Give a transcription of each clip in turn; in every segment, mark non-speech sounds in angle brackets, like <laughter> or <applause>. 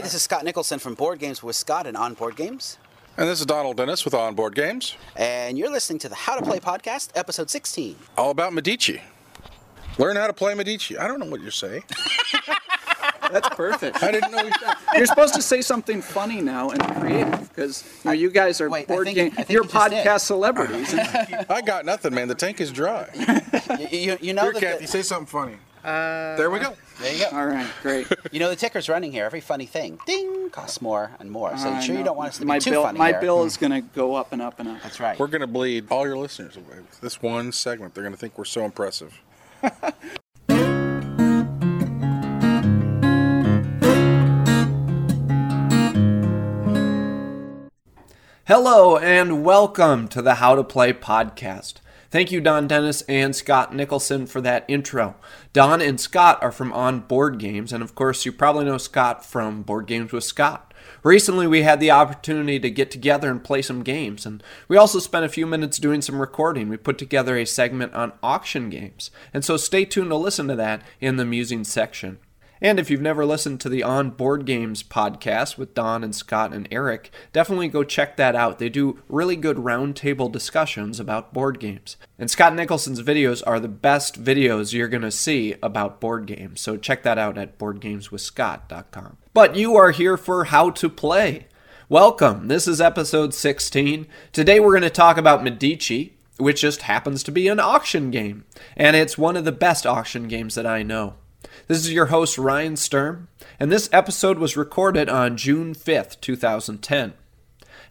Hi, this is Scott Nicholson from Board Games with Scott and On Board Games. And this is Donald Dennis with Onboard Games, And you're listening to the How to Play podcast, episode 16. all about Medici. Learn how to play Medici. I don't know what you're saying. <laughs> That's perfect. I didn't know you <laughs> You're supposed to say something funny now and creative because you know you guys are Wait, I board think- game. I think You're you just did. podcast celebrities. <laughs> I got nothing, man. The tank is dry. You, you, you know Here, that Kathy, the, say something funny. Uh, there we go. There you go. All right, great. <laughs> You know the ticker's running here. Every funny thing, ding, costs more and more. So I you sure you don't want us to my be too bill, funny My here? bill is hmm. going to go up and up and up. That's right. We're going to bleed all your listeners away with this one segment. They're going to think we're so impressive. <laughs> Hello and welcome to the How to Play podcast. Thank you, Don Dennis and Scott Nicholson, for that intro. Don and Scott are from On Board Games, and of course, you probably know Scott from Board Games with Scott. Recently, we had the opportunity to get together and play some games, and we also spent a few minutes doing some recording. We put together a segment on auction games, and so stay tuned to listen to that in the musing section. And if you've never listened to the On Board Games podcast with Don and Scott and Eric, definitely go check that out. They do really good roundtable discussions about board games. And Scott Nicholson's videos are the best videos you're going to see about board games. So check that out at boardgameswithscott.com. But you are here for How to Play. Welcome. This is episode 16. Today we're going to talk about Medici, which just happens to be an auction game. And it's one of the best auction games that I know. This is your host, Ryan Sturm, and this episode was recorded on June 5th, 2010.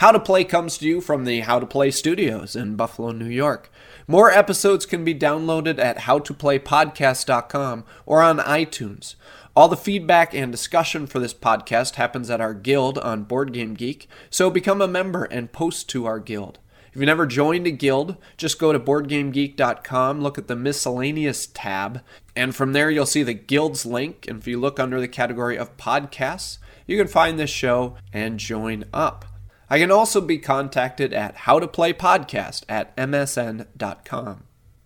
How to Play comes to you from the How to Play studios in Buffalo, New York. More episodes can be downloaded at howtoplaypodcast.com or on iTunes. All the feedback and discussion for this podcast happens at our guild on Board Game Geek, so become a member and post to our guild. If you've never joined a guild, just go to boardgamegeek.com, look at the miscellaneous tab, and from there you'll see the guild's link. And if you look under the category of podcasts, you can find this show and join up. I can also be contacted at howtoplaypodcast at msn.com.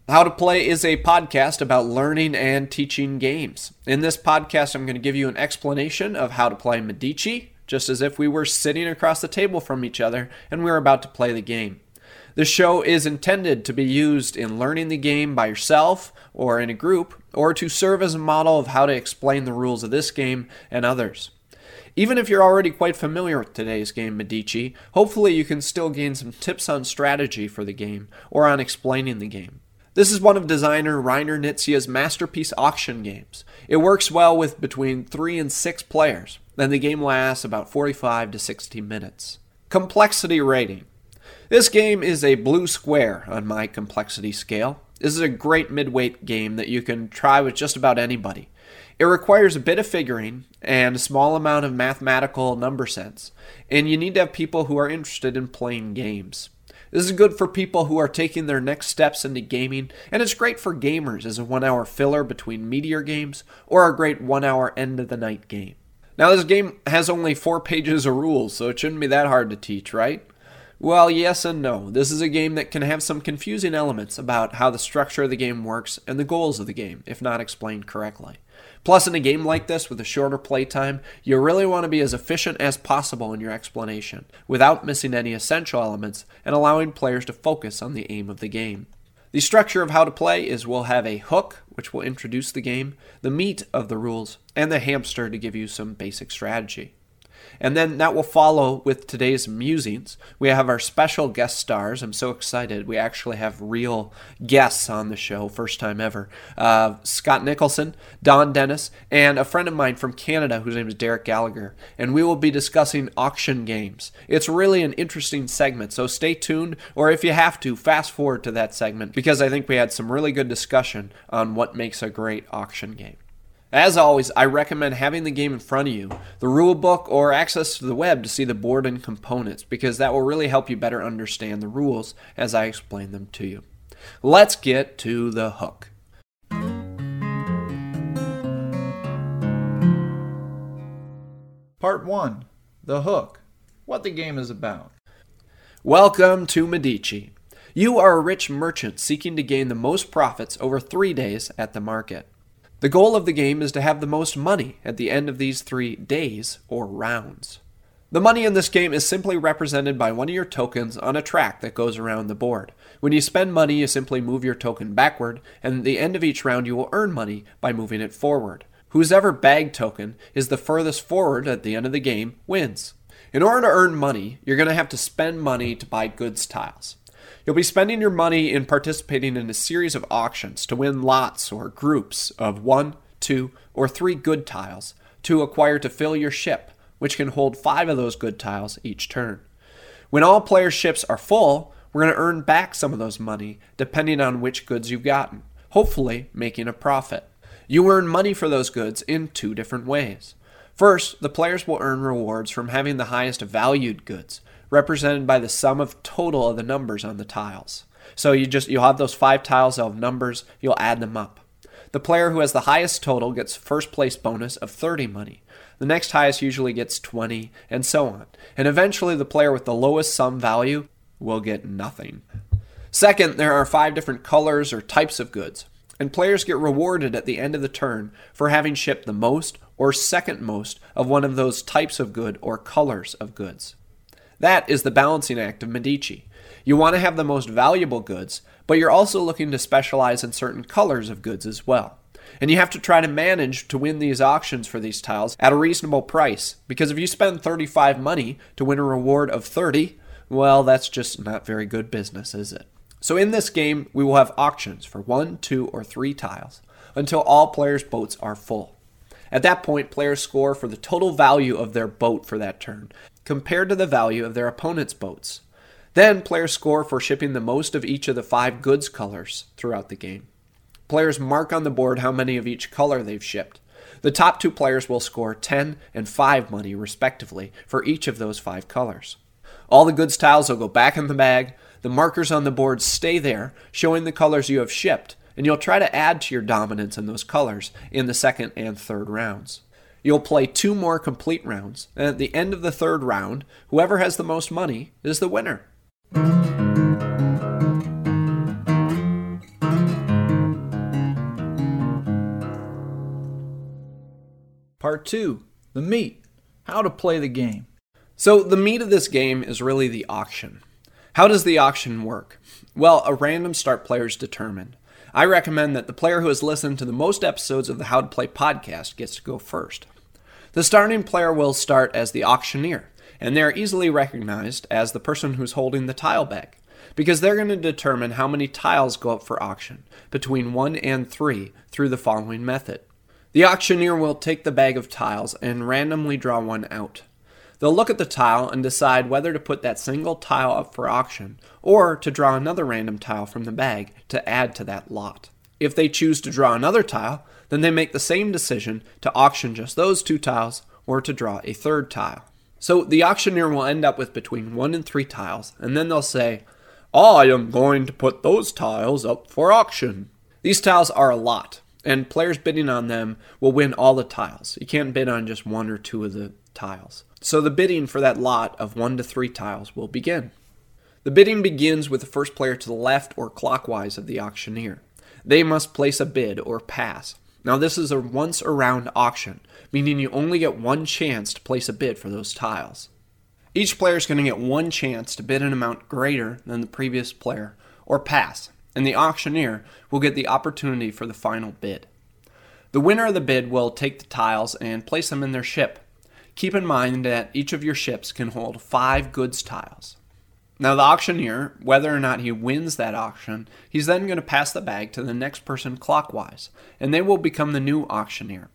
How to Play is a podcast about learning and teaching games. In this podcast, I'm going to give you an explanation of how to play Medici, just as if we were sitting across the table from each other and we were about to play the game. The show is intended to be used in learning the game by yourself or in a group, or to serve as a model of how to explain the rules of this game and others. Even if you're already quite familiar with today's game, Medici, hopefully you can still gain some tips on strategy for the game or on explaining the game. This is one of designer Reiner Knizia's masterpiece auction games. It works well with between 3 and 6 players, and the game lasts about 45 to 60 minutes. Complexity rating. This game is a blue square on my complexity scale. This is a great midweight game that you can try with just about anybody. It requires a bit of figuring and a small amount of mathematical number sense, and you need to have people who are interested in playing games. This is good for people who are taking their next steps into gaming, and it's great for gamers as a one hour filler between meteor games or a great one hour end of the night game. Now, this game has only four pages of rules, so it shouldn't be that hard to teach, right? Well, yes and no. This is a game that can have some confusing elements about how the structure of the game works and the goals of the game, if not explained correctly. Plus, in a game like this with a shorter playtime, you really want to be as efficient as possible in your explanation, without missing any essential elements and allowing players to focus on the aim of the game. The structure of how to play is we'll have a hook, which will introduce the game, the meat of the rules, and the hamster to give you some basic strategy. And then that will follow with today's musings. We have our special guest stars. I'm so excited. We actually have real guests on the show, first time ever. Uh, Scott Nicholson, Don Dennis, and a friend of mine from Canada whose name is Derek Gallagher. And we will be discussing auction games. It's really an interesting segment, so stay tuned, or if you have to, fast forward to that segment because I think we had some really good discussion on what makes a great auction game. As always, I recommend having the game in front of you, the rule book, or access to the web to see the board and components, because that will really help you better understand the rules as I explain them to you. Let's get to the hook. Part 1 The Hook What the game is about. Welcome to Medici. You are a rich merchant seeking to gain the most profits over three days at the market. The goal of the game is to have the most money at the end of these three days or rounds. The money in this game is simply represented by one of your tokens on a track that goes around the board. When you spend money, you simply move your token backward, and at the end of each round, you will earn money by moving it forward. Whoever bag token is the furthest forward at the end of the game wins. In order to earn money, you're going to have to spend money to buy goods tiles. You'll be spending your money in participating in a series of auctions to win lots or groups of one, two, or three good tiles to acquire to fill your ship which can hold five of those good tiles each turn. When all players' ships are full, we're going to earn back some of those money depending on which goods you've gotten, hopefully making a profit. You earn money for those goods in two different ways. First, the players will earn rewards from having the highest valued goods, represented by the sum of total of the numbers on the tiles. So you just you'll have those five tiles of numbers, you'll add them up. The player who has the highest total gets first place bonus of 30 money, the next highest usually gets 20, and so on. And eventually, the player with the lowest sum value will get nothing. Second, there are five different colors or types of goods, and players get rewarded at the end of the turn for having shipped the most or second most of one of those types of good or colors of goods. That is the balancing act of Medici. You want to have the most valuable goods, but you're also looking to specialize in certain colors of goods as well. And you have to try to manage to win these auctions for these tiles at a reasonable price. Because if you spend 35 money to win a reward of 30, well, that's just not very good business, is it? So in this game, we will have auctions for one, two, or three tiles until all players' boats are full. At that point, players score for the total value of their boat for that turn, compared to the value of their opponent's boats. Then, players score for shipping the most of each of the five goods colors throughout the game. Players mark on the board how many of each color they've shipped. The top two players will score 10 and 5 money, respectively, for each of those five colors. All the goods tiles will go back in the bag. The markers on the board stay there, showing the colors you have shipped, and you'll try to add to your dominance in those colors in the second and third rounds. You'll play two more complete rounds, and at the end of the third round, whoever has the most money is the winner. Part 2 The Meat How to Play the Game. So, the meat of this game is really the auction. How does the auction work? Well, a random start player is determined. I recommend that the player who has listened to the most episodes of the How to Play podcast gets to go first. The starting player will start as the auctioneer, and they're easily recognized as the person who's holding the tile bag, because they're going to determine how many tiles go up for auction, between 1 and 3, through the following method. The auctioneer will take the bag of tiles and randomly draw one out. They'll look at the tile and decide whether to put that single tile up for auction or to draw another random tile from the bag to add to that lot. If they choose to draw another tile, then they make the same decision to auction just those two tiles or to draw a third tile. So the auctioneer will end up with between one and three tiles, and then they'll say, I am going to put those tiles up for auction. These tiles are a lot, and players bidding on them will win all the tiles. You can't bid on just one or two of the tiles. So the bidding for that lot of one to three tiles will begin. The bidding begins with the first player to the left or clockwise of the auctioneer. They must place a bid or pass. Now, this is a once around auction, meaning you only get one chance to place a bid for those tiles. Each player is going to get one chance to bid an amount greater than the previous player or pass and the auctioneer will get the opportunity for the final bid. The winner of the bid will take the tiles and place them in their ship. Keep in mind that each of your ships can hold five goods tiles. Now, the auctioneer, whether or not he wins that auction, he's then going to pass the bag to the next person clockwise, and they will become the new auctioneer.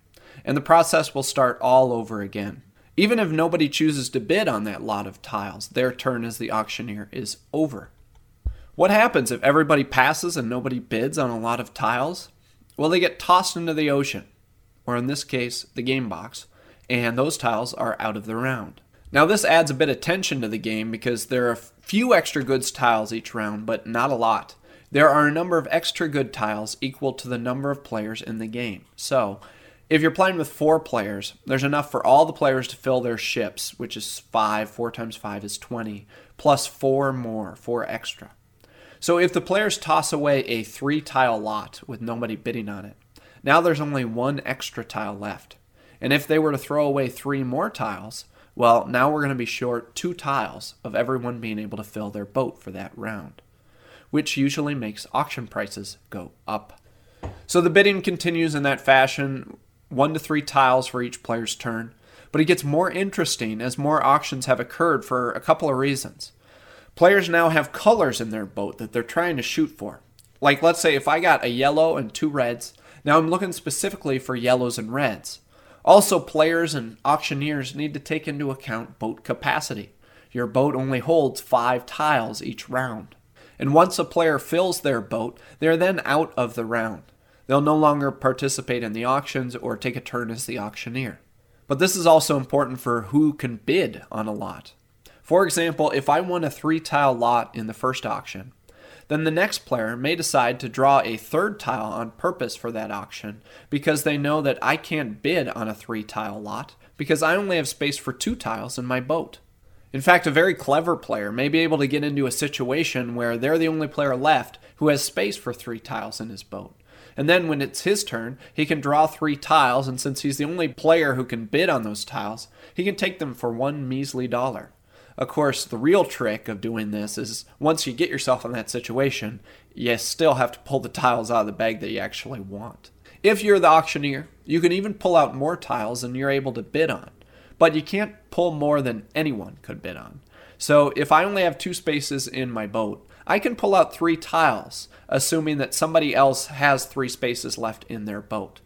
And the process will start all over again. Even if nobody chooses to bid on that lot of tiles, their turn as the auctioneer is over. What happens if everybody passes and nobody bids on a lot of tiles? Well, they get tossed into the ocean, or in this case, the game box, and those tiles are out of the round. Now, this adds a bit of tension to the game because there are a few extra goods tiles each round, but not a lot. There are a number of extra good tiles equal to the number of players in the game. So, if you're playing with four players, there's enough for all the players to fill their ships, which is five. Four times five is 20, plus four more, four extra. So if the players toss away a three tile lot with nobody bidding on it, Now there's only one extra tile left. And if they were to throw away three more tiles, well, now we're going to be short two tiles of everyone being able to fill their boat for that round, which usually makes auction prices go up. So the bidding continues in that fashion, one to three tiles for each player's turn, but it gets more interesting as more auctions have occurred for a couple of reasons. Players now have colors in their boat that they're trying to shoot for. Like, let's say if I got a yellow and two reds, now I'm looking specifically for yellows and reds. Also, players and auctioneers need to take into account boat capacity. Your boat only holds five tiles each round. And once a player fills their boat, they are then out of the round. They'll no longer participate in the auctions or take a turn as the auctioneer. But this is also important for who can bid on a lot. For example, if I won a three tile lot in the first auction, then the next player may decide to draw a third tile on purpose for that auction because they know that I can't bid on a three tile lot because I only have space for two tiles in my boat. In fact, a very clever player may be able to get into a situation where they're the only player left who has space for three tiles in his boat. And then when it's his turn, he can draw three tiles, and since he's the only player who can bid on those tiles, he can take them for one measly dollar. Of course, the real trick of doing this is once you get yourself in that situation, you still have to pull the tiles out of the bag that you actually want. If you're the auctioneer, you can even pull out more tiles than you're able to bid on, but you can't pull more than anyone could bid on. So if I only have two spaces in my boat, I can pull out three tiles, assuming that somebody else has three spaces left in their boat.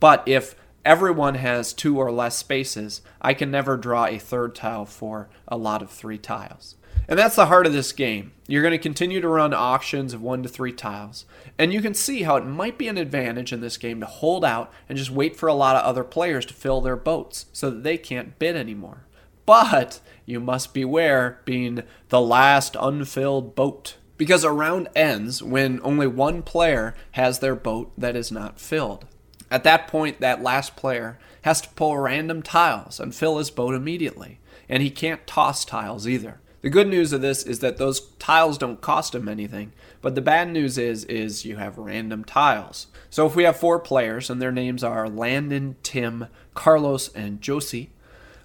But if everyone has two or less spaces, I can never draw a third tile for a lot of three tiles. And that's the heart of this game. You're going to continue to run auctions of one to three tiles, and you can see how it might be an advantage in this game to hold out and just wait for a lot of other players to fill their boats so that they can't bid anymore. But you must beware being the last unfilled boat. Because a round ends when only one player has their boat that is not filled. At that point, that last player has to pull random tiles and fill his boat immediately, and he can't toss tiles either. The good news of this is that those tiles don't cost him anything, but the bad news is is you have random tiles. So if we have four players and their names are Landon, Tim, Carlos, and Josie,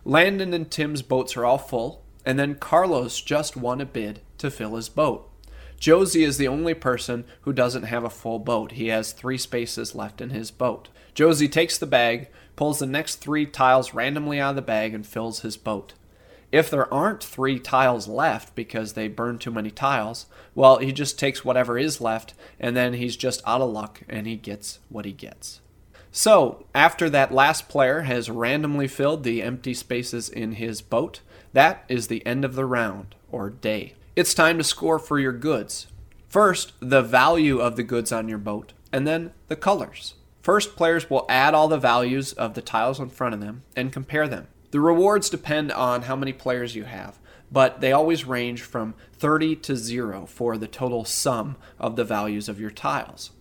Landon and Tim's boats are all full, and then Carlos just won a bid to fill his boat. Josie is the only person who doesn't have a full boat. He has three spaces left in his boat. Josie takes the bag, pulls the next three tiles randomly out of the bag, and fills his boat. If there aren't three tiles left because they burned too many tiles, well, he just takes whatever is left, and then he's just out of luck and he gets what he gets. So, after that last player has randomly filled the empty spaces in his boat, that is the end of the round, or day. It's time to score for your goods. First, the value of the goods on your boat, and then the colors. First, players will add all the values of the tiles in front of them and compare them. The rewards depend on how many players you have, but they always range from 30 to 0 for the total sum of the values of your tiles.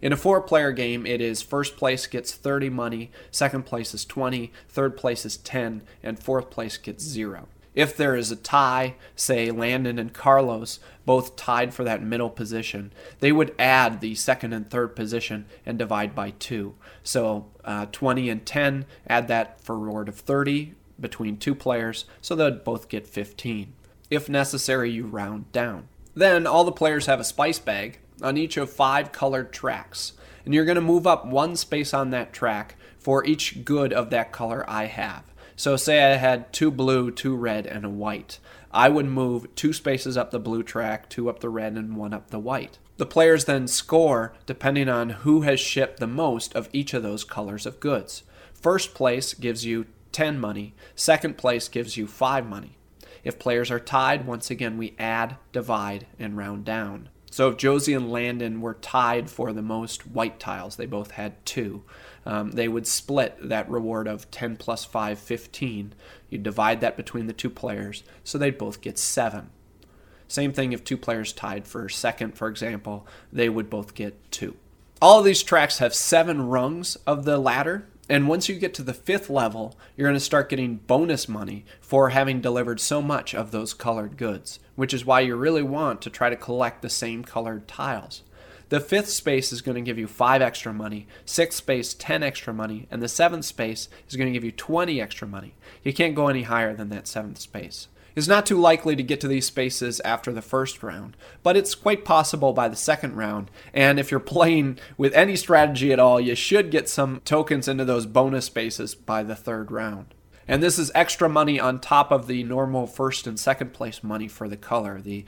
In a four player game, it is first place gets 30 money, second place is 20, third place is 10, and fourth place gets 0. If there is a tie, say Landon and Carlos both tied for that middle position, they would add the second and third position and divide by two. So uh, 20 and 10, add that for a reward of 30 between two players, so they'd both get 15. If necessary, you round down. Then all the players have a spice bag on each of five colored tracks, and you're going to move up one space on that track for each good of that color I have. So say I had two blue, two red, and a white. I would move two spaces up the blue track, two up the red, and one up the white. The players then score depending on who has shipped the most of each of those colors of goods. First place gives you 10 money, second place gives you 5 money. If players are tied, once again we add, divide, and round down. So if Josie and Landon were tied for the most white tiles, they both had two um, they would split that reward of 10 plus 5, 15. You divide that between the two players, so they'd both get 7. Same thing if two players tied for second, for example, they would both get 2. All of these tracks have seven rungs of the ladder, and once you get to the fifth level, you're going to start getting bonus money for having delivered so much of those colored goods, which is why you really want to try to collect the same colored tiles. The fifth space is going to give you 5 extra money, sixth space 10 extra money, and the seventh space is going to give you 20 extra money. You can't go any higher than that seventh space. It's not too likely to get to these spaces after the first round, but it's quite possible by the second round. And if you're playing with any strategy at all, you should get some tokens into those bonus spaces by the third round. And this is extra money on top of the normal first and second place money for the color. The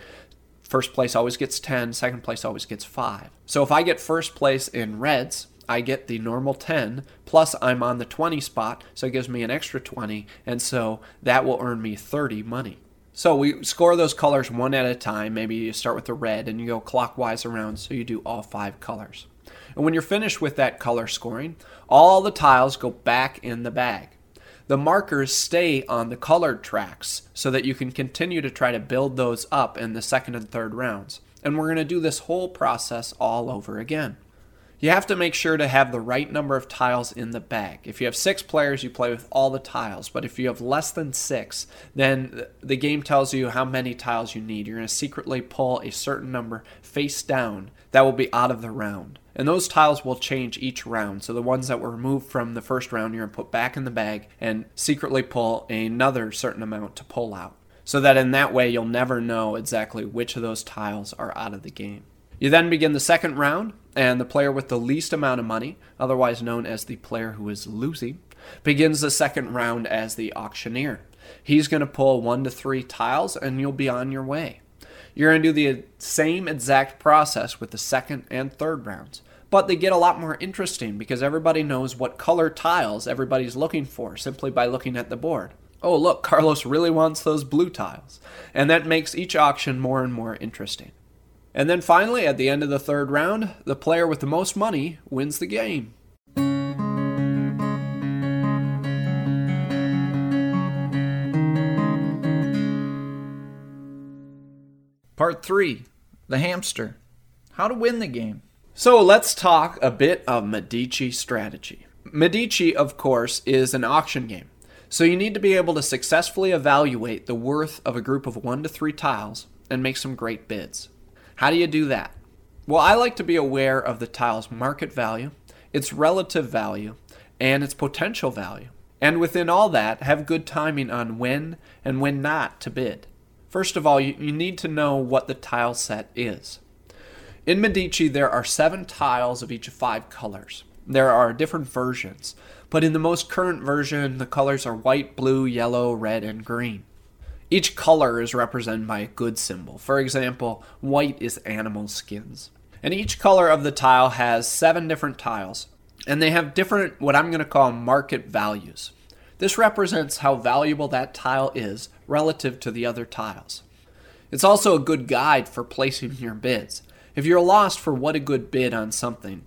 first place always gets 10, second place always gets 5. So if I get first place in reds, I get the normal 10, plus I'm on the 20 spot, so it gives me an extra 20, and so that will earn me 30 money. So we score those colors one at a time. Maybe you start with the red and you go clockwise around, so you do all five colors. And when you're finished with that color scoring, all the tiles go back in the bag. The markers stay on the colored tracks so that you can continue to try to build those up in the second and third rounds. And we're going to do this whole process all over again. You have to make sure to have the right number of tiles in the bag. If you have six players, you play with all the tiles. But if you have less than six, then the game tells you how many tiles you need. You're going to secretly pull a certain number face down that will be out of the round. And those tiles will change each round. So the ones that were removed from the first round, you're going to put back in the bag and secretly pull another certain amount to pull out. So that in that way, you'll never know exactly which of those tiles are out of the game. You then begin the second round, and the player with the least amount of money, otherwise known as the player who is losing, begins the second round as the auctioneer. He's going to pull one to three tiles, and you'll be on your way. You're going to do the same exact process with the second and third rounds, but they get a lot more interesting because everybody knows what color tiles everybody's looking for simply by looking at the board. Oh, look, Carlos really wants those blue tiles. And that makes each auction more and more interesting. And then finally, at the end of the third round, the player with the most money wins the game. Part 3 The Hamster. How to win the game. So let's talk a bit of Medici strategy. Medici, of course, is an auction game. So you need to be able to successfully evaluate the worth of a group of one to three tiles and make some great bids. How do you do that? Well, I like to be aware of the tile's market value, its relative value, and its potential value. And within all that, have good timing on when and when not to bid. First of all, you, you need to know what the tile set is. In Medici, there are seven tiles of each of five colors. There are different versions, but in the most current version, the colors are white, blue, yellow, red, and green. Each color is represented by a good symbol. For example, white is animal skins. And each color of the tile has seven different tiles, and they have different, what I'm going to call market values. This represents how valuable that tile is relative to the other tiles. It's also a good guide for placing your bids. If you're lost for what a good bid on something,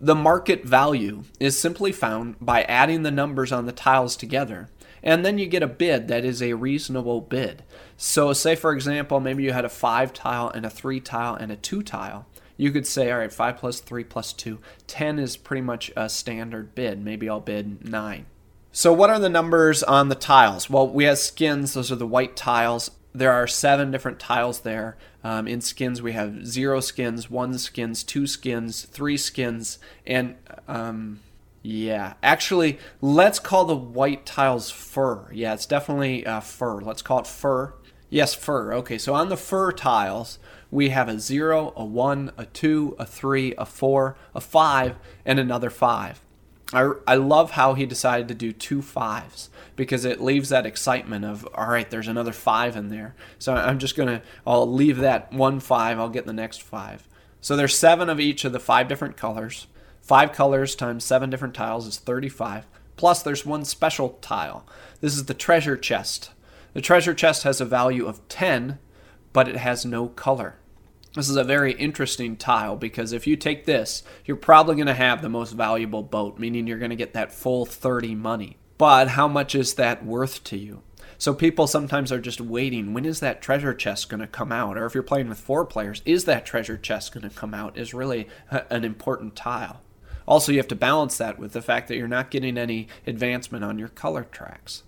the market value is simply found by adding the numbers on the tiles together and then you get a bid that is a reasonable bid. So, say for example, maybe you had a five tile and a three tile and a two tile. You could say, all right, five plus three plus two, 10 is pretty much a standard bid. Maybe I'll bid nine. So, what are the numbers on the tiles? Well, we have skins, those are the white tiles. There are seven different tiles there. Um, in skins, we have zero skins, one skins, two skins, three skins, and um, yeah, actually, let's call the white tiles fur. Yeah, it's definitely uh, fur. Let's call it fur. Yes, fur. Okay, so on the fur tiles, we have a 0, a 1, a 2, a 3, a 4, a 5, and another 5. I, I love how he decided to do two fives because it leaves that excitement of, all right, there's another 5 in there. So I'm just going to, I'll leave that one 5, I'll get the next 5. So there's seven of each of the five different colors. Five colors times seven different tiles is 35. Plus, there's one special tile. This is the treasure chest. The treasure chest has a value of 10, but it has no color. This is a very interesting tile because if you take this, you're probably going to have the most valuable boat, meaning you're going to get that full 30 money. But how much is that worth to you? So people sometimes are just waiting. When is that treasure chest going to come out? Or if you're playing with four players, is that treasure chest going to come out? Is really an important tile. Also, you have to balance that with the fact that you're not getting any advancement on your color tracks.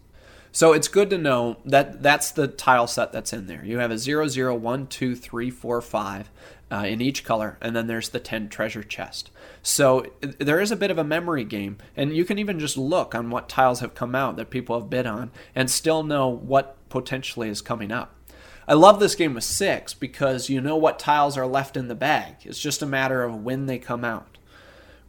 So it's good to know that that's the tile set that's in there. You have a 0, 0, 1, 2, 3, 4, 5 uh, in each color, and then there's the 10 treasure chest. So there is a bit of a memory game, and you can even just look on what tiles have come out that people have bid on and still know what potentially is coming up. I love this game with six because you know what tiles are left in the bag. It's just a matter of when they come out.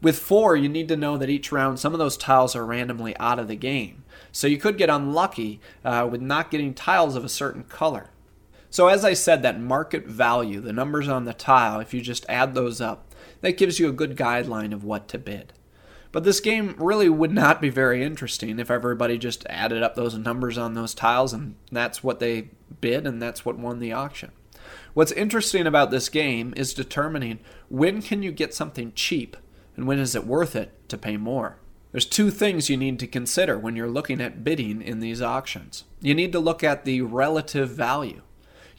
With four, you need to know that each round some of those tiles are randomly out of the game. So you could get unlucky uh, with not getting tiles of a certain color. So, as I said, that market value, the numbers on the tile, if you just add those up, that gives you a good guideline of what to bid. But this game really would not be very interesting if everybody just added up those numbers on those tiles and that's what they bid and that's what won the auction. What's interesting about this game is determining when can you get something cheap and when is it worth it to pay more. There's two things you need to consider when you're looking at bidding in these auctions. You need to look at the relative value.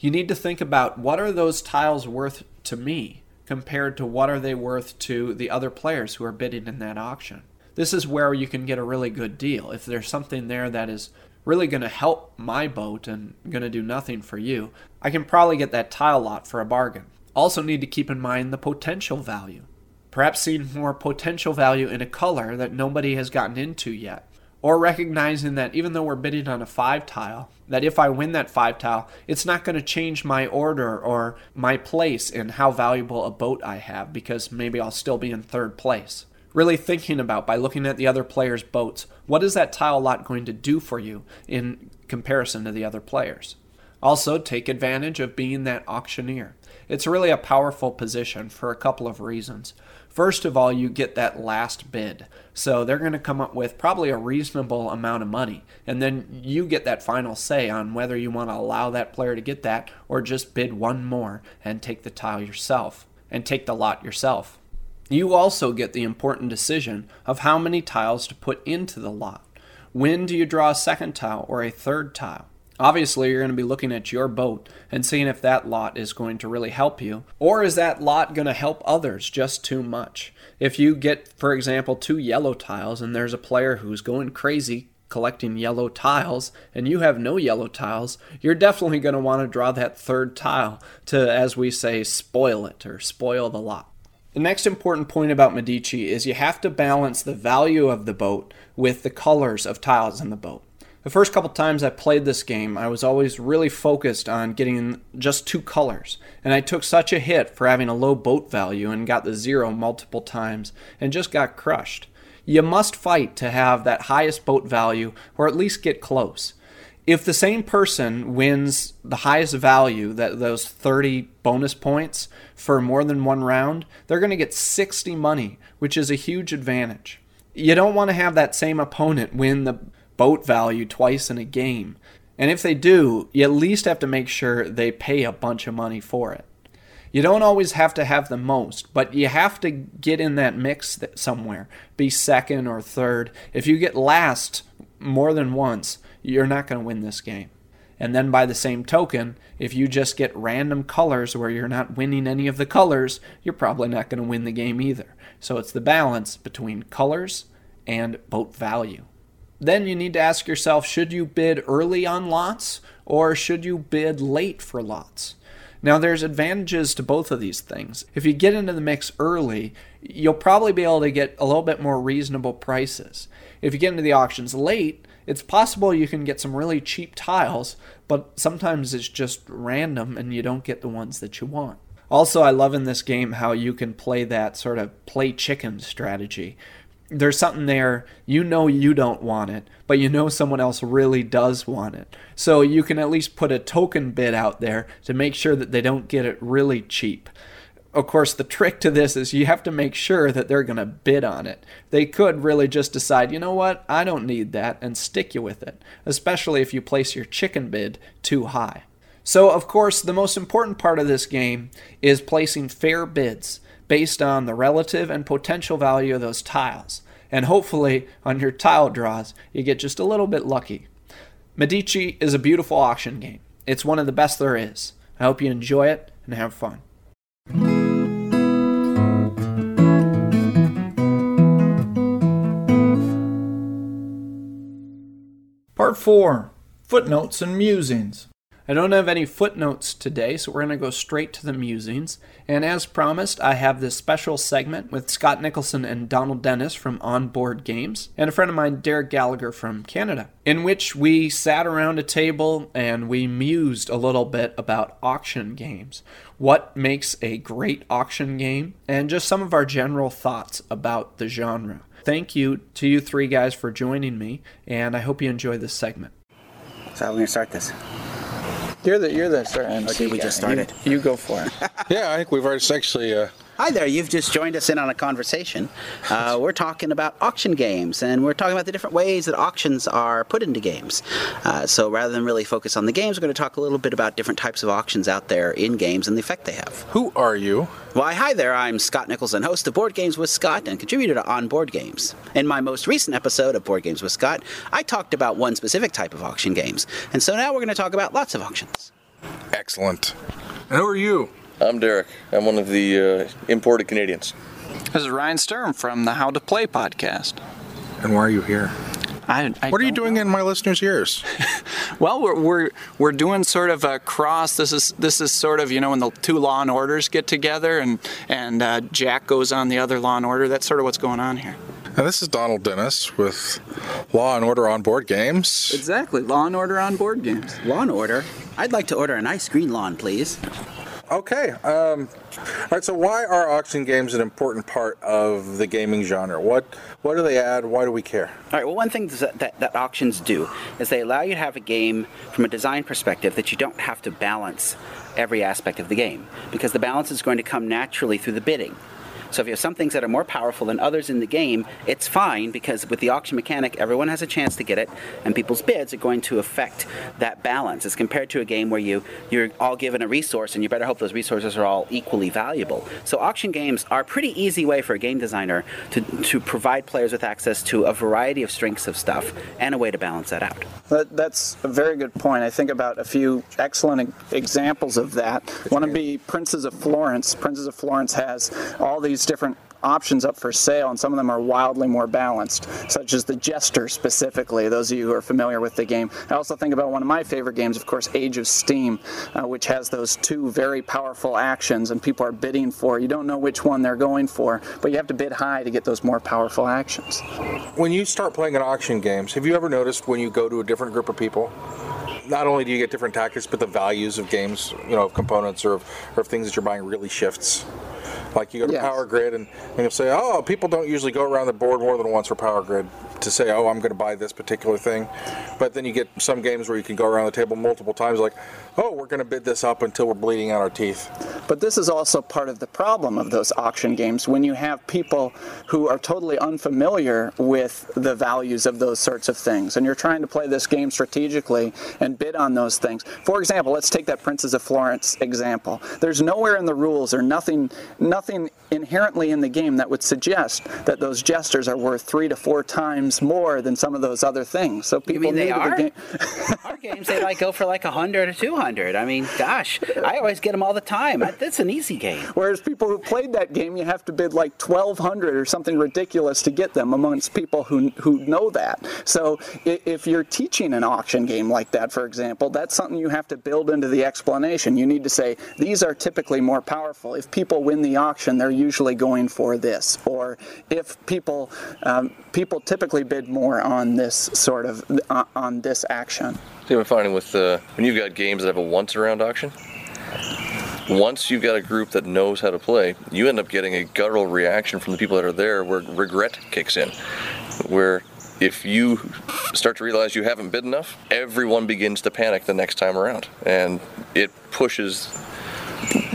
You need to think about what are those tiles worth to me compared to what are they worth to the other players who are bidding in that auction. This is where you can get a really good deal. If there's something there that is really going to help my boat and going to do nothing for you, I can probably get that tile lot for a bargain. Also, need to keep in mind the potential value. Perhaps seeing more potential value in a color that nobody has gotten into yet. Or recognizing that even though we're bidding on a five tile, that if I win that five tile, it's not going to change my order or my place in how valuable a boat I have because maybe I'll still be in third place really thinking about by looking at the other players' boats, what is that tile lot going to do for you in comparison to the other players? Also, take advantage of being that auctioneer. It's really a powerful position for a couple of reasons. First of all, you get that last bid. So they're going to come up with probably a reasonable amount of money. And then you get that final say on whether you want to allow that player to get that or just bid one more and take the tile yourself and take the lot yourself. You also get the important decision of how many tiles to put into the lot. When do you draw a second tile or a third tile? Obviously, you're going to be looking at your boat and seeing if that lot is going to really help you, or is that lot going to help others just too much? If you get, for example, two yellow tiles and there's a player who's going crazy collecting yellow tiles and you have no yellow tiles, you're definitely going to want to draw that third tile to, as we say, spoil it or spoil the lot. The next important point about Medici is you have to balance the value of the boat with the colors of tiles in the boat. The first couple times I played this game, I was always really focused on getting just two colors, and I took such a hit for having a low boat value and got the zero multiple times and just got crushed. You must fight to have that highest boat value or at least get close. If the same person wins the highest value that those 30 bonus points for more than one round they're going to get 60 money which is a huge advantage. You don't want to have that same opponent win the boat value twice in a game and if they do you at least have to make sure they pay a bunch of money for it you don't always have to have the most, but you have to get in that mix somewhere. Be second or third. If you get last more than once, you're not going to win this game. And then by the same token, if you just get random colors where you're not winning any of the colors, you're probably not going to win the game either. So it's the balance between colors and boat value. Then you need to ask yourself should you bid early on lots or should you bid late for lots? Now, there's advantages to both of these things. If you get into the mix early, you'll probably be able to get a little bit more reasonable prices. If you get into the auctions late, it's possible you can get some really cheap tiles, but sometimes it's just random and you don't get the ones that you want. Also, I love in this game how you can play that sort of play chicken strategy. There's something there, you know you don't want it, but you know someone else really does want it. So you can at least put a token bid out there to make sure that they don't get it really cheap of course, the trick to this is you have to make sure that they're going to bid on it. They could really just decide, you know what, I don't need that, and stick you with it, especially if you place your chicken bid too high. So, of course, the most important part of this game is placing fair bids based on the relative and potential value of those tiles. And hopefully, on your tile draws, you get just a little bit lucky. Medici is a beautiful auction game. It's one of the best there is. I hope you enjoy it and have fun. Part 4 footnotes and musings. I don't have any footnotes today, so we're going to go straight to the musings. And as promised, I have this special segment with Scott Nicholson and Donald Dennis from Onboard Games, and a friend of mine, Derek Gallagher from Canada, in which we sat around a table and we mused a little bit about auction games. What makes a great auction game, and just some of our general thoughts about the genre. Thank you to you three guys for joining me, and I hope you enjoy this segment. So how are we gonna start this? You're the you're the of MC Okay, we just started. You, you go for it. <laughs> Yeah, I think we've already actually. Uh, Hi there, you've just joined us in on a conversation. Uh, we're talking about auction games, and we're talking about the different ways that auctions are put into games. Uh, so rather than really focus on the games, we're going to talk a little bit about different types of auctions out there in games and the effect they have. who are you? Why, hi there, I'm Scott Nicholson, host of Board Games with Scott and contributor to On Board Games. In my most recent episode of Board Games with Scott, I talked about one specific type of auction games, and so now we're going to talk about lots of auctions. Excellent. And who are you? I'm Derek. I'm one of the uh, imported Canadians. This is Ryan Sturm from the How to Play podcast. And why are you here? I, I What are you doing know. in my listeners' ears? <laughs> Well, we're, we're we're doing sort of a cross. This is this is sort of you know when the two Law and Orders get together and and uh, Jack goes on the other Law and Order. That's sort of what's going on here. Now, this is Donald Dennis with Law and Order on Board Games. Exactly, Law and Order on board games. Law and order. I'd like to order a nice green lawn, please. Okay. Um, all right. So, why are auction games an important part of the gaming genre? What What do they add? Why do we care? All right. Well, one thing that, that, that auctions do is they allow you to have a game from a design perspective that you don't have to balance every aspect of the game because the balance is going to come naturally through the bidding. So if you have some things that are more powerful than others in the game, it's fine because with the auction mechanic, everyone has a chance to get it, and people's bids are going to affect that balance. As compared to a game where you you're all given a resource, and you better hope those resources are all equally valuable. So auction games are a pretty easy way for a game designer to to provide players with access to a variety of strengths of stuff and a way to balance that out. That, that's a very good point. I think about a few excellent e- examples of that. One would be Princes of Florence. Princes of Florence has all these different options up for sale, and some of them are wildly more balanced, such as the Jester specifically, those of you who are familiar with the game. I also think about one of my favorite games, of course, Age of Steam, uh, which has those two very powerful actions, and people are bidding for. You don't know which one they're going for, but you have to bid high to get those more powerful actions. When you start playing at auction games, have you ever noticed when you go to a different group of people? Not only do you get different tactics, but the values of games, you know, of components or of, or of things that you're buying really shifts. Like you go to Yes. Power Grid and, and you'll say, oh, people don't usually go around the board more than once for Power Grid to say, oh, I'm going to buy this particular thing. But then you get some games where you can go around the table multiple times, like, oh, we're going to bid this up until we're bleeding out our teeth. But this is also part of the problem of those auction games when you have people who are totally unfamiliar with the values of those sorts of things and you're trying to play this game strategically and bid on those things. For example, let's take that Princes of Florence example. There's nowhere in the rules or nothing nothing inherently in the game that would suggest that those jesters are worth 3 to 4 times more than some of those other things. So people mean they are? game <laughs> Our games they like go for like 100 or 200. I mean, gosh, I always get them all the time. That's an easy game. Whereas people who played that game, you have to bid like 1,200 or something ridiculous to get them amongst people who, who know that. So if you're teaching an auction game like that, for example, that's something you have to build into the explanation. You need to say, these are typically more powerful. If people win the auction, they're usually going for this. Or if people, um, people typically bid more on this sort of, uh, on this action. See, I'm finding with uh, when you've got games that have a once around auction, once you've got a group that knows how to play, you end up getting a guttural reaction from the people that are there where regret kicks in. Where if you start to realize you haven't bid enough, everyone begins to panic the next time around. And it pushes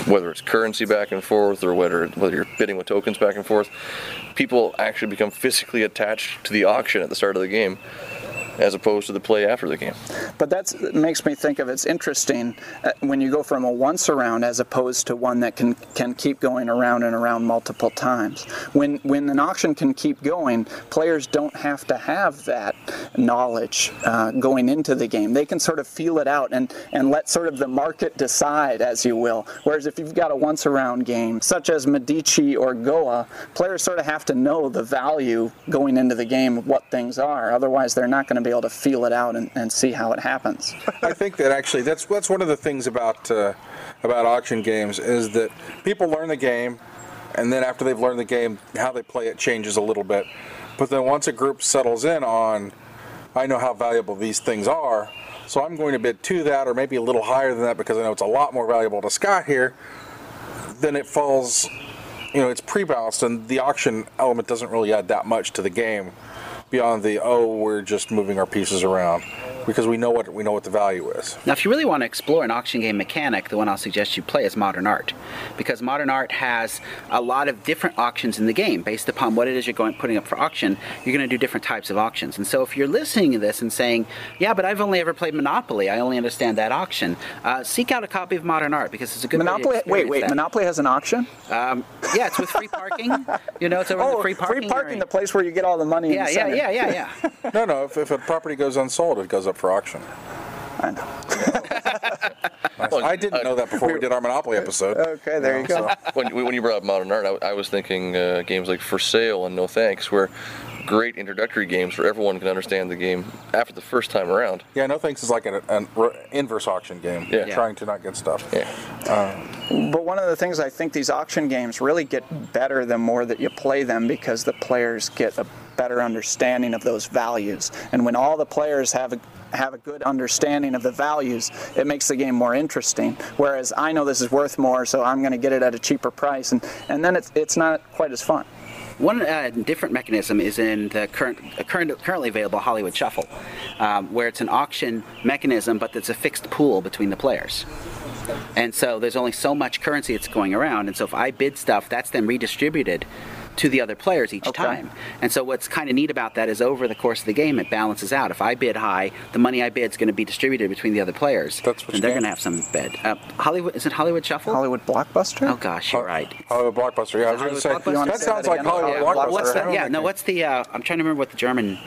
whether it's currency back and forth or whether whether you're bidding with tokens back and forth, people actually become physically attached to the auction at the start of the game as opposed to the play after the game. But that makes me think of it's interesting uh, when you go from a once around as opposed to one that can can keep going around and around multiple times. When when an auction can keep going, players don't have to have that knowledge uh, going into the game. They can sort of feel it out and and let sort of the market decide, as you will. Whereas if you've got a once around game such as Medici or Goa, players sort of have to know the value going into the game of what things are. Otherwise, they're not going to be be able to feel it out and, and see how it happens. <laughs> I think that actually that's that's one of the things about uh, about auction games is that people learn the game, and then after they've learned the game, how they play it changes a little bit. But then once a group settles in on, I know how valuable these things are, so I'm going to bid to that or maybe a little higher than that because I know it's a lot more valuable to Scott here. Then it falls, you know, it's pre-balanced, and the auction element doesn't really add that much to the game beyond the oh we're just moving our pieces around because we know what we know what the value is. Now, if you really want to explore an auction game mechanic, the one I'll suggest you play is Modern Art, because Modern Art has a lot of different auctions in the game based upon what it is you're going putting up for auction. You're going to do different types of auctions, and so if you're listening to this and saying, "Yeah, but I've only ever played Monopoly. I only understand that auction," uh, seek out a copy of Modern Art because it's a good way to Monopoly. Wait, wait. that. Monopoly has an auction. Um, yeah, it's with free parking. You know, it's over in oh, the free parking. area. the place where you get all the money. Yeah, in the yeah, center. Yeah, yeah, yeah. <laughs> No, no. If, if a property goes unsold, it goes up for auction. I know. <laughs> I didn't know that before we did our Monopoly episode. Okay, there you go. when, when you brought up modern art, I, I was thinking uh, games like For Sale and No Thanks, were great introductory games where everyone can understand the game after the first time around. Yeah, no thanks is like an, an inverse auction game. Yeah. Trying to not get stuff. Yeah. But one of the things I think these auction games really get better the more that you play them because the players get a better understanding of those values. And when all the players have a have a good understanding of the values, it makes the game more interesting. Whereas I know this is worth more, so I'm going to get it at a cheaper price, and, and then it's it's not quite as fun. One uh, different mechanism is in the current, uh, current currently available Hollywood Shuffle, um, where it's an auction mechanism, but it's a fixed pool between the players. And so there's only so much currency that's going around, and so if I bid stuff, that's then redistributed to the other players each Okay. time. And so what's kind of neat about that is over the course of the game, it balances out. If I bid high, the money I bid is going to be distributed between the other players, That's what and they're going to have some bid. Uh, Hollywood is it Hollywood Shuffle? Hollywood Blockbuster? Oh gosh, you're right. Hollywood Blockbuster. Yeah, I was going to say Blockbuster? You wanna that sounds that like? Hollywood Yeah, Blockbuster. What's I Yeah, no. What's the? Uh, I'm trying to remember what the German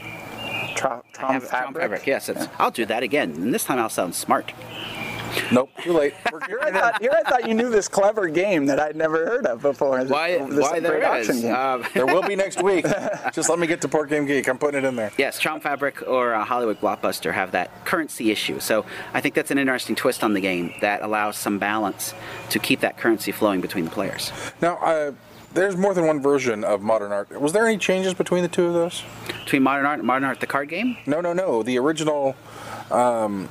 Tra- Traum have- Traumfabrik? Yes, it's, I'll do that again. And this time I'll sound smart. Nope, too late. <laughs> Here I, thought, here I thought you knew this clever game that I'd never heard of before. Why? This why great there game. Um, <laughs> there will be next week. <laughs> Just let me get to Board Game Geek. I'm putting it in there. yes, Traumfabrik or uh, Hollywood Blockbuster have that currency issue. So I think that's an interesting twist on the game that allows some balance to keep that currency flowing between the players. Now, uh, there's more than one version of Modern Art. Was there any changes between the two of those? Between Modern Art and Modern Art, the card game. No, no, no. The original, um,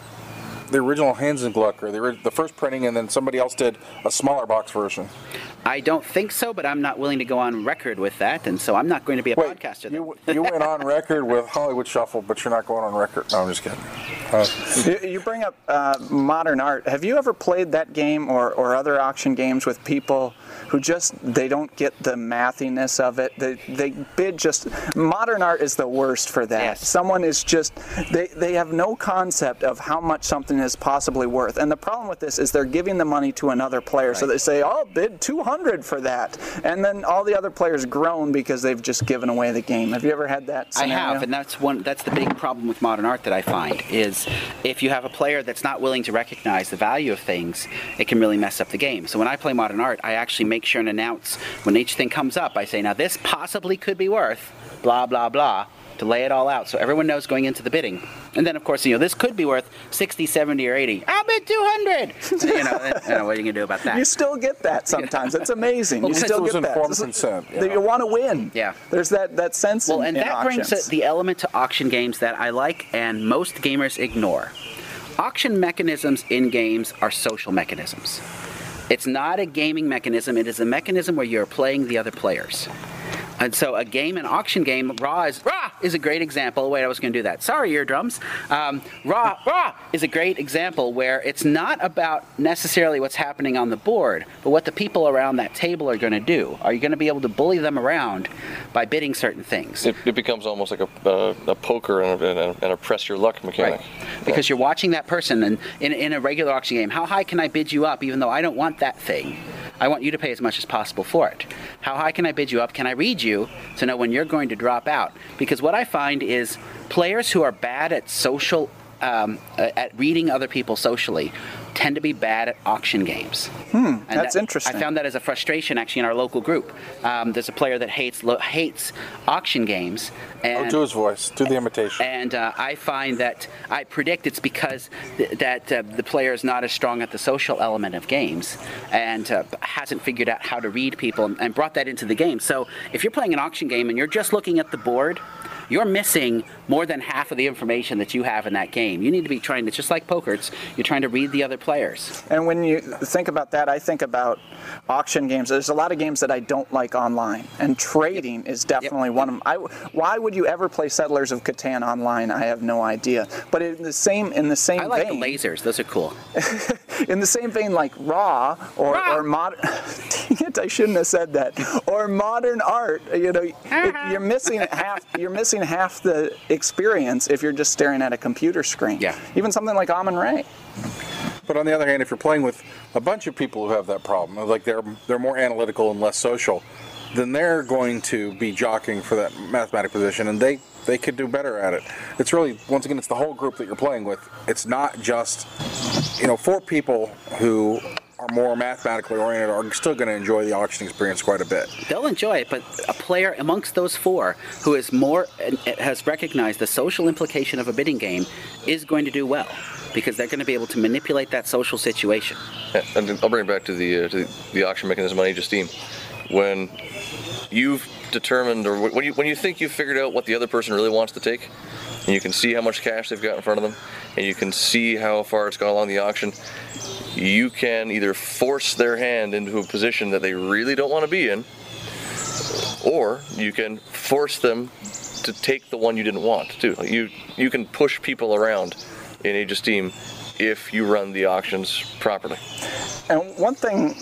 the original Hans im Glück, or the, ori- the first printing, and then somebody else did a smaller box version. I don't think so, but I'm not willing to go on record with that, and so I'm not going to be a Wait, podcaster. you, you went on record with Hollywood Shuffle, but you're not going on record. No, I'm just kidding. Uh, You, you bring up uh, modern art. Have you ever played that game or, or other auction games with people who just they don't get the mathiness of it? They, they bid just modern art is the worst for that. Yes. Someone is just they, they have no concept of how much something is possibly worth. And the problem with this is they're giving the money to another player. So they say, I'll bid 200 for that," and then all the other players groan because they've just given away the game. Have you ever had that? I have, and that's one. That's the big problem with modern art that I find is if you have a player that's not willing to recognize the value of things, it can really mess up the game. So when I play modern art, I actually make sure and announce when each thing comes up. I say, now this possibly could be worth blah blah blah to lay it all out so everyone knows going into the bidding. And then of course, you know, this could be worth 60, 70 or 80. I'll bid 200. <laughs> So, you know, then, you know, what are you going to do about that? You still get that sometimes. It's amazing. Well, you still get that. informed This is- consent, you that know. you want to win. Yeah. There's that that sense. Well, in, and in that brings auctions. the element to auction games that I like and most gamers ignore. Auction mechanisms in games are social mechanisms. It's not a gaming mechanism, it is a mechanism where you're playing the other players. And so a game, an auction game, Ra is Ra is a great example. Wait, I was going to do that. Sorry, eardrums. Um, Ra Ra is a great example where it's not about necessarily what's happening on the board, but what the people around that table are going to do. Are you going to be able to bully them around by bidding certain things? It, it becomes almost like a, uh, a poker and a, and, a, and a press your luck mechanic. Right. Because you're watching that person, and in, in a regular auction game, how high can I bid you up even though I don't want that thing? I want you to pay as much as possible for it. How high can I bid you up? Can I read you to know when you're going to drop out? Because what I find is players who are bad at social um, at reading other people socially tend to be bad at auction games. Hmm, And that's that- interesting. I found that as a frustration actually in our local group. Um, there's a player that hates lo- hates auction games, Oh, and do his voice. Do the imitation. and uh, I find that I predict it's because th- that uh, the player is not as strong at the social element of games and uh, hasn't figured out how to read people and, and brought that into the game. So if you're playing an auction game and you're just looking at the board, you're missing more than half of the information that you have in that game. You need to be trying to, just like poker, it's, you're trying to read the other players. And when you think about that, I think about auction games. There's a lot of games that I don't like online, and trading is definitely one of them. I, why would you ever play Settlers of Catan online? I have no idea. But in the same in the same I like vein, the lasers; those are cool. <laughs> in the same vein, like Ra or, Ra. or modern. <laughs> Dang it! I shouldn't have said that. Or modern art. You know, it- uh-huh. you're missing half. You're missing half the experience if you're just staring at a computer screen. Yeah. Even something like Amun-Re. But on the other hand, if you're playing with a bunch of people who have that problem, like they're they're more analytical and less social, then they're going to be jockeying for that mathematic position, and they they could do better at it. It's really once again, it's the whole group that you're playing with. It's not just you know four people who are more mathematically oriented are still going to enjoy the auction experience quite a bit. They'll enjoy it, but a player amongst those four who is more has recognized the social implication of a bidding game is going to do well because they're going to be able to manipulate that social situation. Yeah, and I'll bring it back to the, uh, to the auction mechanism on Age of Steam. When you've determined, or when you when you think you've figured out what the other person really wants to take, and you can see how much cash they've got in front of them, and you can see how far it's gone along the auction, you can either force their hand into a position that they really don't want to be in, or you can force them to take the one you didn't want too. You you can push people around in Age of Steam if you run the auctions properly. And one thing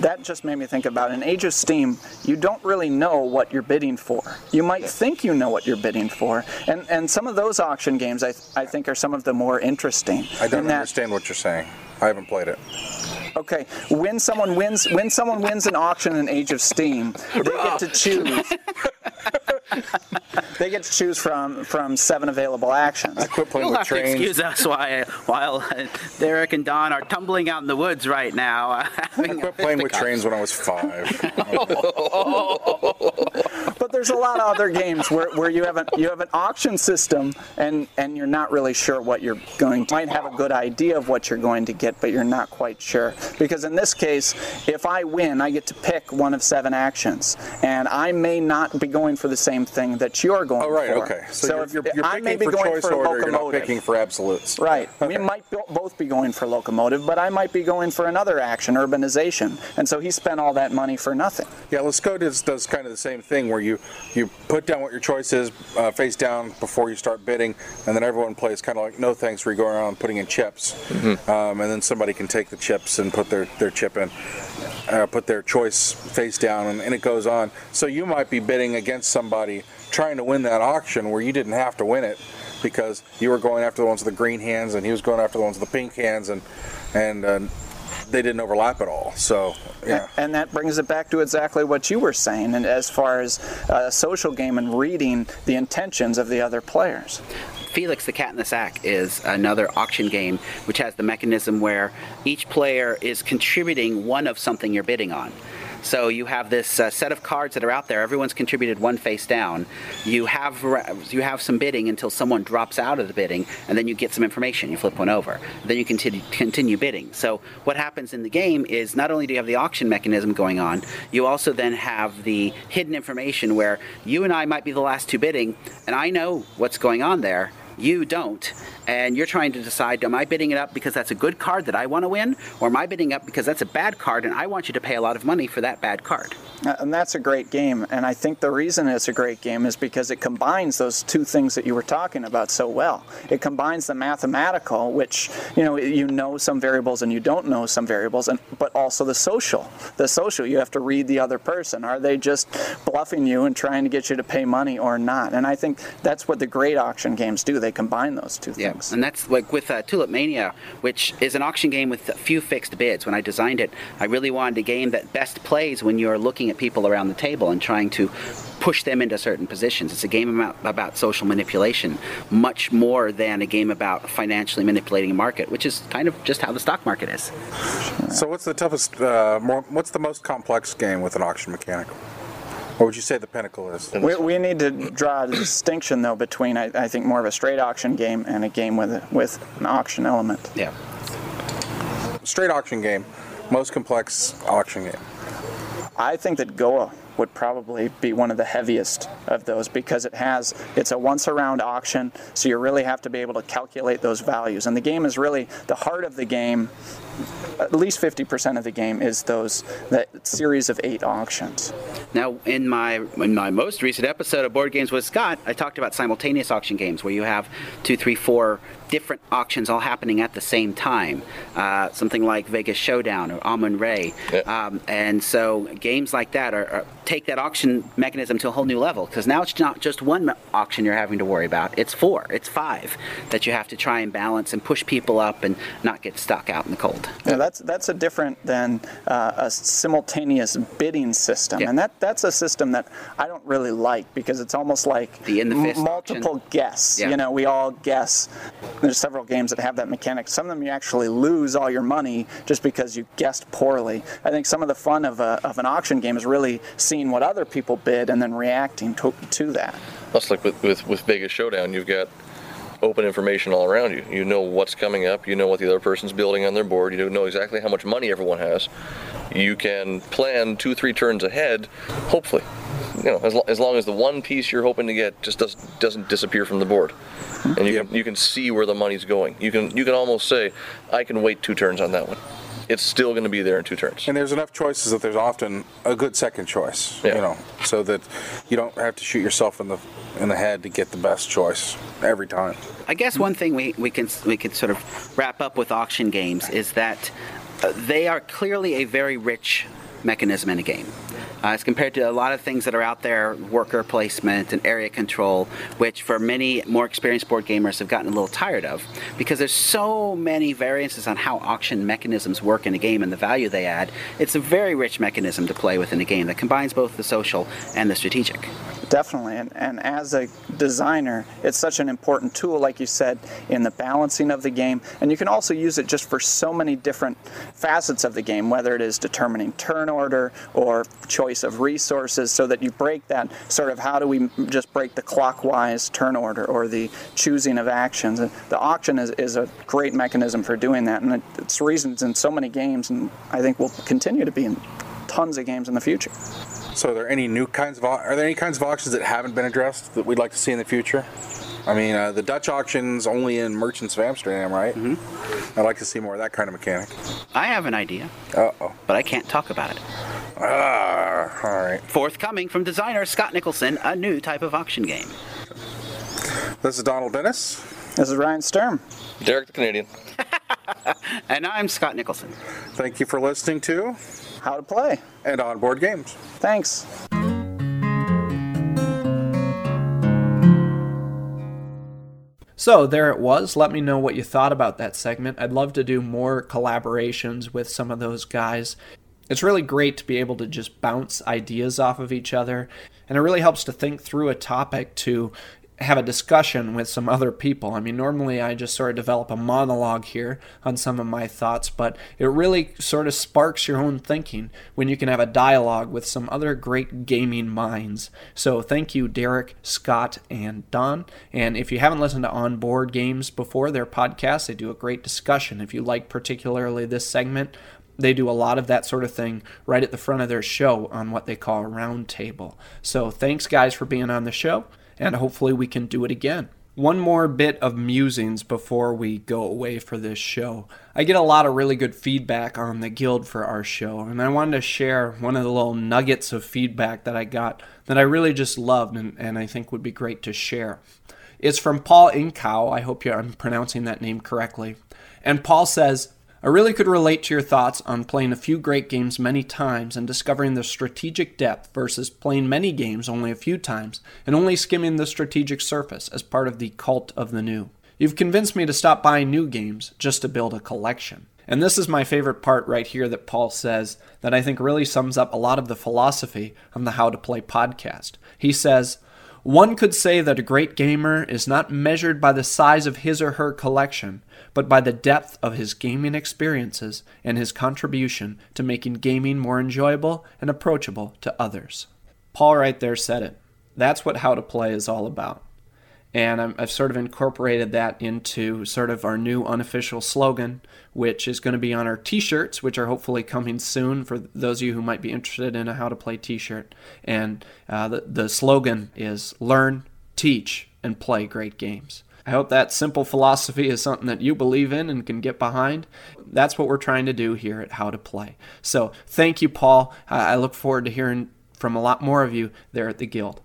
that just made me think about in Age of Steam, you don't really know what you're bidding for. You might think you know what you're bidding for, and and some of those auction games I, I think are some of the more interesting. I don't in that- understand what you're saying. I haven't played it. Okay, when someone wins, when someone wins an auction in Age of Steam, they get to choose. <laughs> <laughs> they get to choose from from seven available actions. I quit playing You'll with have to trains. excuse us while, while <laughs> uh, Derek and Don are tumbling out in the woods right now. Uh, I having quit playing with trains when I was five. <laughs> But there's a lot of other games where, where you have an you have an auction system and and you're not really sure what you're going to might have a good idea of what you're going to get, but you're not quite sure. Because in this case, if I win, I get to pick one of seven actions, and I may not be going for the same thing that you're going for. Oh, right, for. okay. So, you're, if- you're, you're I may picking be for going choice for a order, you're not picking for absolutes. Right. We might both be going for locomotive, but I might be going for another action, urbanization. And so he spent all that money for nothing. Yeah, Lascaux does, does kind of the same thing where you, you put down what your choice is uh, face down before you start bidding, and then everyone plays kind of like no thanks where you go around putting in chips. Um, and then somebody can take the chips and put their, their chip in, uh, put their choice face down, and, and it goes on. So you might be bidding against somebody trying to win that auction where you didn't have to win it because you were going after the ones with the green hands and he was going after the ones with the pink hands and and uh, they didn't overlap at all. So yeah. And that brings it back to exactly what you were saying, and as far as a social game and reading the intentions of the other players. Felix the Cat in the Sack is another auction game which has the mechanism where each player is contributing one of something you're bidding on. So you have this uh, set of cards that are out there. Everyone's contributed one face down. You have you have some bidding until someone drops out of the bidding, and then you get some information. You flip one over. Then you continue continue bidding. So what happens in the game is not only do you have the auction mechanism going on, you also then have the hidden information where you and I might be the last two bidding, and I know what's going on there you don't and you're trying to decide am i bidding it up because that's a good card that i want to win or am i bidding up because that's a bad card and i want you to pay a lot of money for that bad card Uh, And that's a great game. And I think the reason it's a great game is because it combines those two things that you were talking about so well. It combines the mathematical, which you know you know some variables and you don't know some variables, and but also the social. The social, you have to read the other person. Are they just bluffing you and trying to get you to pay money or not? And I think that's what the great auction games do. They combine those two yeah things. And that's like with uh, Tulip Mania, which is an auction game with a few fixed bids. When I designed it, I really wanted a game that best plays when you're looking at people around the table and trying to push them into certain positions. It's a game about, about social manipulation, much more than a game about financially manipulating a market, which is kind of just how the stock market is. So what's the toughest? Uh, more, what's the most complex game with an auction mechanic? What would you say the pinnacle is? We, we need to draw a distinction, though, between I, I think more of a straight auction game and a game with with an auction element. Yeah. Straight auction game, most complex auction game. I think that Goa would probably be one of the heaviest of those because it has it's a once around auction, so you really have to be able to calculate those values. And the game is really the heart of the game. At least 50% of the game is those that series of eight auctions. Now, in my in my most recent episode of Board Games with Scott, I talked about simultaneous auction games where you have two, three, four different auctions all happening at the same time. Uh, something like Vegas Showdown or Amun-Re. Yeah. Um, and so games like that are, are take that auction mechanism to a whole new level because now it's not just one auction you're having to worry about. It's four, it's five that you have to try and balance and push people up and not get stuck out in the cold. Now that's that's a different than uh, a simultaneous bidding system, Yeah. and that that's a system that I don't really like because it's almost like The in the fist multiple auction. guess. Yeah. You know, we all guess. There's several games that have that mechanic. Some of them you actually lose all your money just because you guessed poorly. I think some of the fun of, a, of an auction game is really seeing what other people bid and then reacting to, to that. That's like with, with, with Vegas Showdown, you've got open information all around you. You know what's coming up, you know what the other person's building on their board, you know exactly how much money everyone has. You can plan two, three turns ahead, hopefully. You know, as, lo- as long as the one piece you're hoping to get just does, doesn't disappear from the board. And you, can, you can see where the money's going. You can, you can almost say, I can wait two turns on that one. It's still going to be there in two turns. And there's enough choices that there's often a good second choice. Yeah. You know, so that you don't have to shoot yourself in the in the head to get the best choice every time. I guess one thing we, we can we can sort of wrap up with auction games is that uh, they are clearly a very rich mechanism in a game. Uh, as compared to a lot of things that are out there, worker placement and area control, which for many more experienced board gamers have gotten a little tired of, because there's so many variances on how auction mechanisms work in a game and the value they add. It's a very rich mechanism to play with in a game that combines both the social and the strategic. Definitely, and, and as a designer, it's such an important tool, like you said, in the balancing of the game. And you can also use it just for so many different facets of the game, whether it is determining turn order or choice of resources, so that you break that sort of how do we just break the clockwise turn order or the choosing of actions. The auction is, is a great mechanism for doing that, and it's reasons in so many games, and I think will continue to be in tons of games in the future. So, are there any new kinds of are there any kinds of auctions that haven't been addressed that we'd like to see in the future? I mean, uh, the Dutch auctions only in Merchants of Amsterdam, right? Mm-hmm. I'd like to see more of that kind of mechanic. I have an idea, Uh oh. but I can't talk about it. Ah, all right. Forthcoming from designer Scott Nicholson, a new type of auction game. This is Donald Dennis. This is Ryan Sturm. Derek the Canadian. <laughs> And I'm Scott Nicholson. Thank you for listening to How to play. and onboard games. Thanks. So there it was. Let me know what you thought about that segment. I'd love to do more collaborations with some of those guys. It's really great to be able to just bounce ideas off of each other, and it really helps to think through a topic to have a discussion with some other people. I mean, normally I just sort of develop a monologue here on some of my thoughts, but it really sort of sparks your own thinking when you can have a dialogue with some other great gaming minds. So thank you, Derek, Scott, and Don. And if you haven't listened to On Board Games before, their podcast, they do a great discussion. If you like particularly this segment, they do a lot of that sort of thing right at the front of their show on what they call a roundtable. So thanks, guys, for being on the show, and hopefully we can do it again. One more bit of musings before we go away for this show. I get a lot of really good feedback on the Guild for our show, and I wanted to share one of the little nuggets of feedback that I got that I really just loved and, and I think would be great to share. It's from Paul Inkow. I hope I'm pronouncing that name correctly. And Paul says, I really could relate to your thoughts on playing a few great games many times and discovering the strategic depth versus playing many games only a few times and only skimming the strategic surface as part of the cult of the new. You've convinced me to stop buying new games just to build a collection. And this is my favorite part right here that Paul says that I think really sums up a lot of the philosophy of the How to Play podcast. He says, one could say that a great gamer is not measured by the size of his or her collection, but by the depth of his gaming experiences and his contribution to making gaming more enjoyable and approachable to others. Paul right there said it. That's what How to Play is all about. And i have sort of incorporated that into sort of our new unofficial slogan, which is going to be on our t shirts, which are hopefully coming soon for those of you who might be interested in a How to Play t shirt. And uh, the, the slogan is Learn, Teach, and Play Great Games. I hope that simple philosophy is something that you believe in and can get behind. That's what we're trying to do here at How to Play. So thank you, Paul. I look forward to hearing from a lot more of you there at the Guild.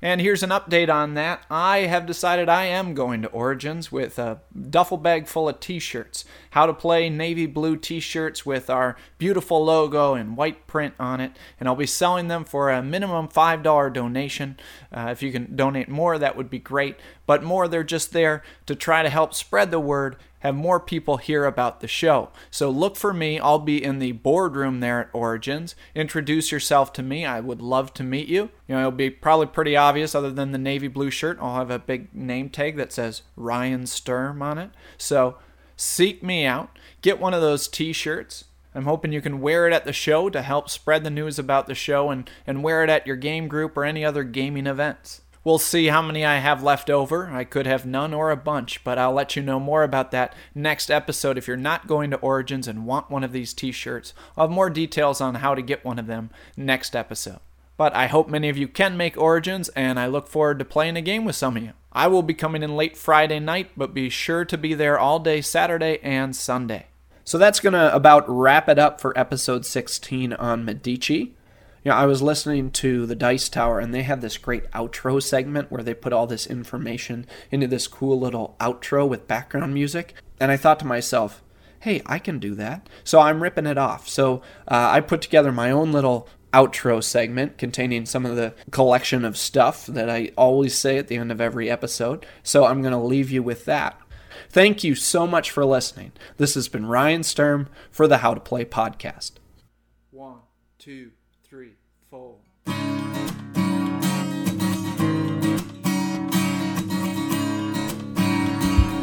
And here's an update on that. I have decided I am going to Origins with a duffel bag full of t shirts. How to play navy blue t shirts with our beautiful logo and white print on it. And I'll be selling them for a minimum $5 donation. Uh, if you can donate more, that would be great. But more, they're just there to try to help spread the word have more people hear about the show. So look for me. I'll be in the boardroom there at Origins. Introduce yourself to me. I would love to meet you. You know, it'll be probably pretty obvious other than the navy blue shirt. I'll have a big name tag that says Ryan Sturm on it. So seek me out. Get one of those t-shirts. I'm hoping you can wear it at the show to help spread the news about the show and, and wear it at your game group or any other gaming events. We'll see how many I have left over. I could have none or a bunch, but I'll let you know more about that next episode. If you're not going to Origins and want one of these t shirts, I'll have more details on how to get one of them next episode. But I hope many of you can make Origins, and I look forward to playing a game with some of you. I will be coming in late Friday night, but be sure to be there all day Saturday and Sunday. So that's going to about wrap it up for episode 16 on Medici. You know, I was listening to the Dice Tower, and they had this great outro segment where they put all this information into this cool little outro with background music. And I thought to myself, hey, I can do that. So I'm ripping it off. So uh, I put together my own little outro segment containing some of the collection of stuff that I always say at the end of every episode. So I'm going to leave you with that. Thank you so much for listening. This has been Ryan Sturm for the How to Play podcast. One, two.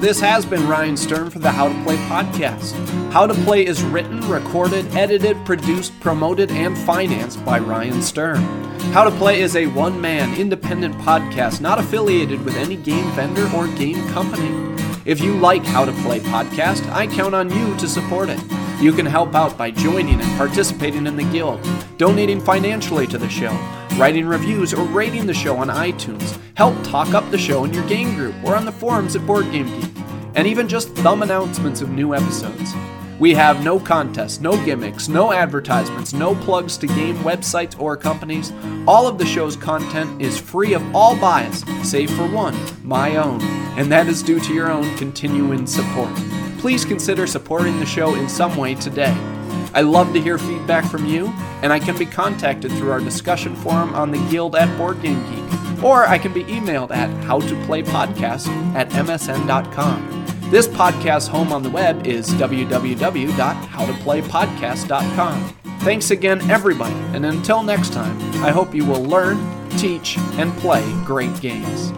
This has been Ryan Sturm for the How to Play podcast. How to Play is written, recorded, edited, produced, promoted, and financed by Ryan Sturm. How to Play is a one man, independent podcast not affiliated with any game vendor or game company. If you like How to Play podcast, I count on you to support it. You can help out by joining and participating in the Guild, donating financially to the show, writing reviews, or rating the show on iTunes. Help talk up the show in your game group or on the forums at Board Game Geek, and even just thumb announcements of new episodes. We have no contests, no gimmicks, no advertisements, no plugs to game websites or companies. All of the show's content is free of all bias, save for one, my own, and that is due to your own continuing support please consider supporting the show in some way today. I love to hear feedback from you, and I can be contacted through our discussion forum on the Guild at Board Game Geek, or I can be emailed at howtoplaypodcast at msn.com. This podcast home on the web is www.howtoplaypodcast.com. Thanks again, everybody, and until next time, I hope you will learn, teach, and play great games.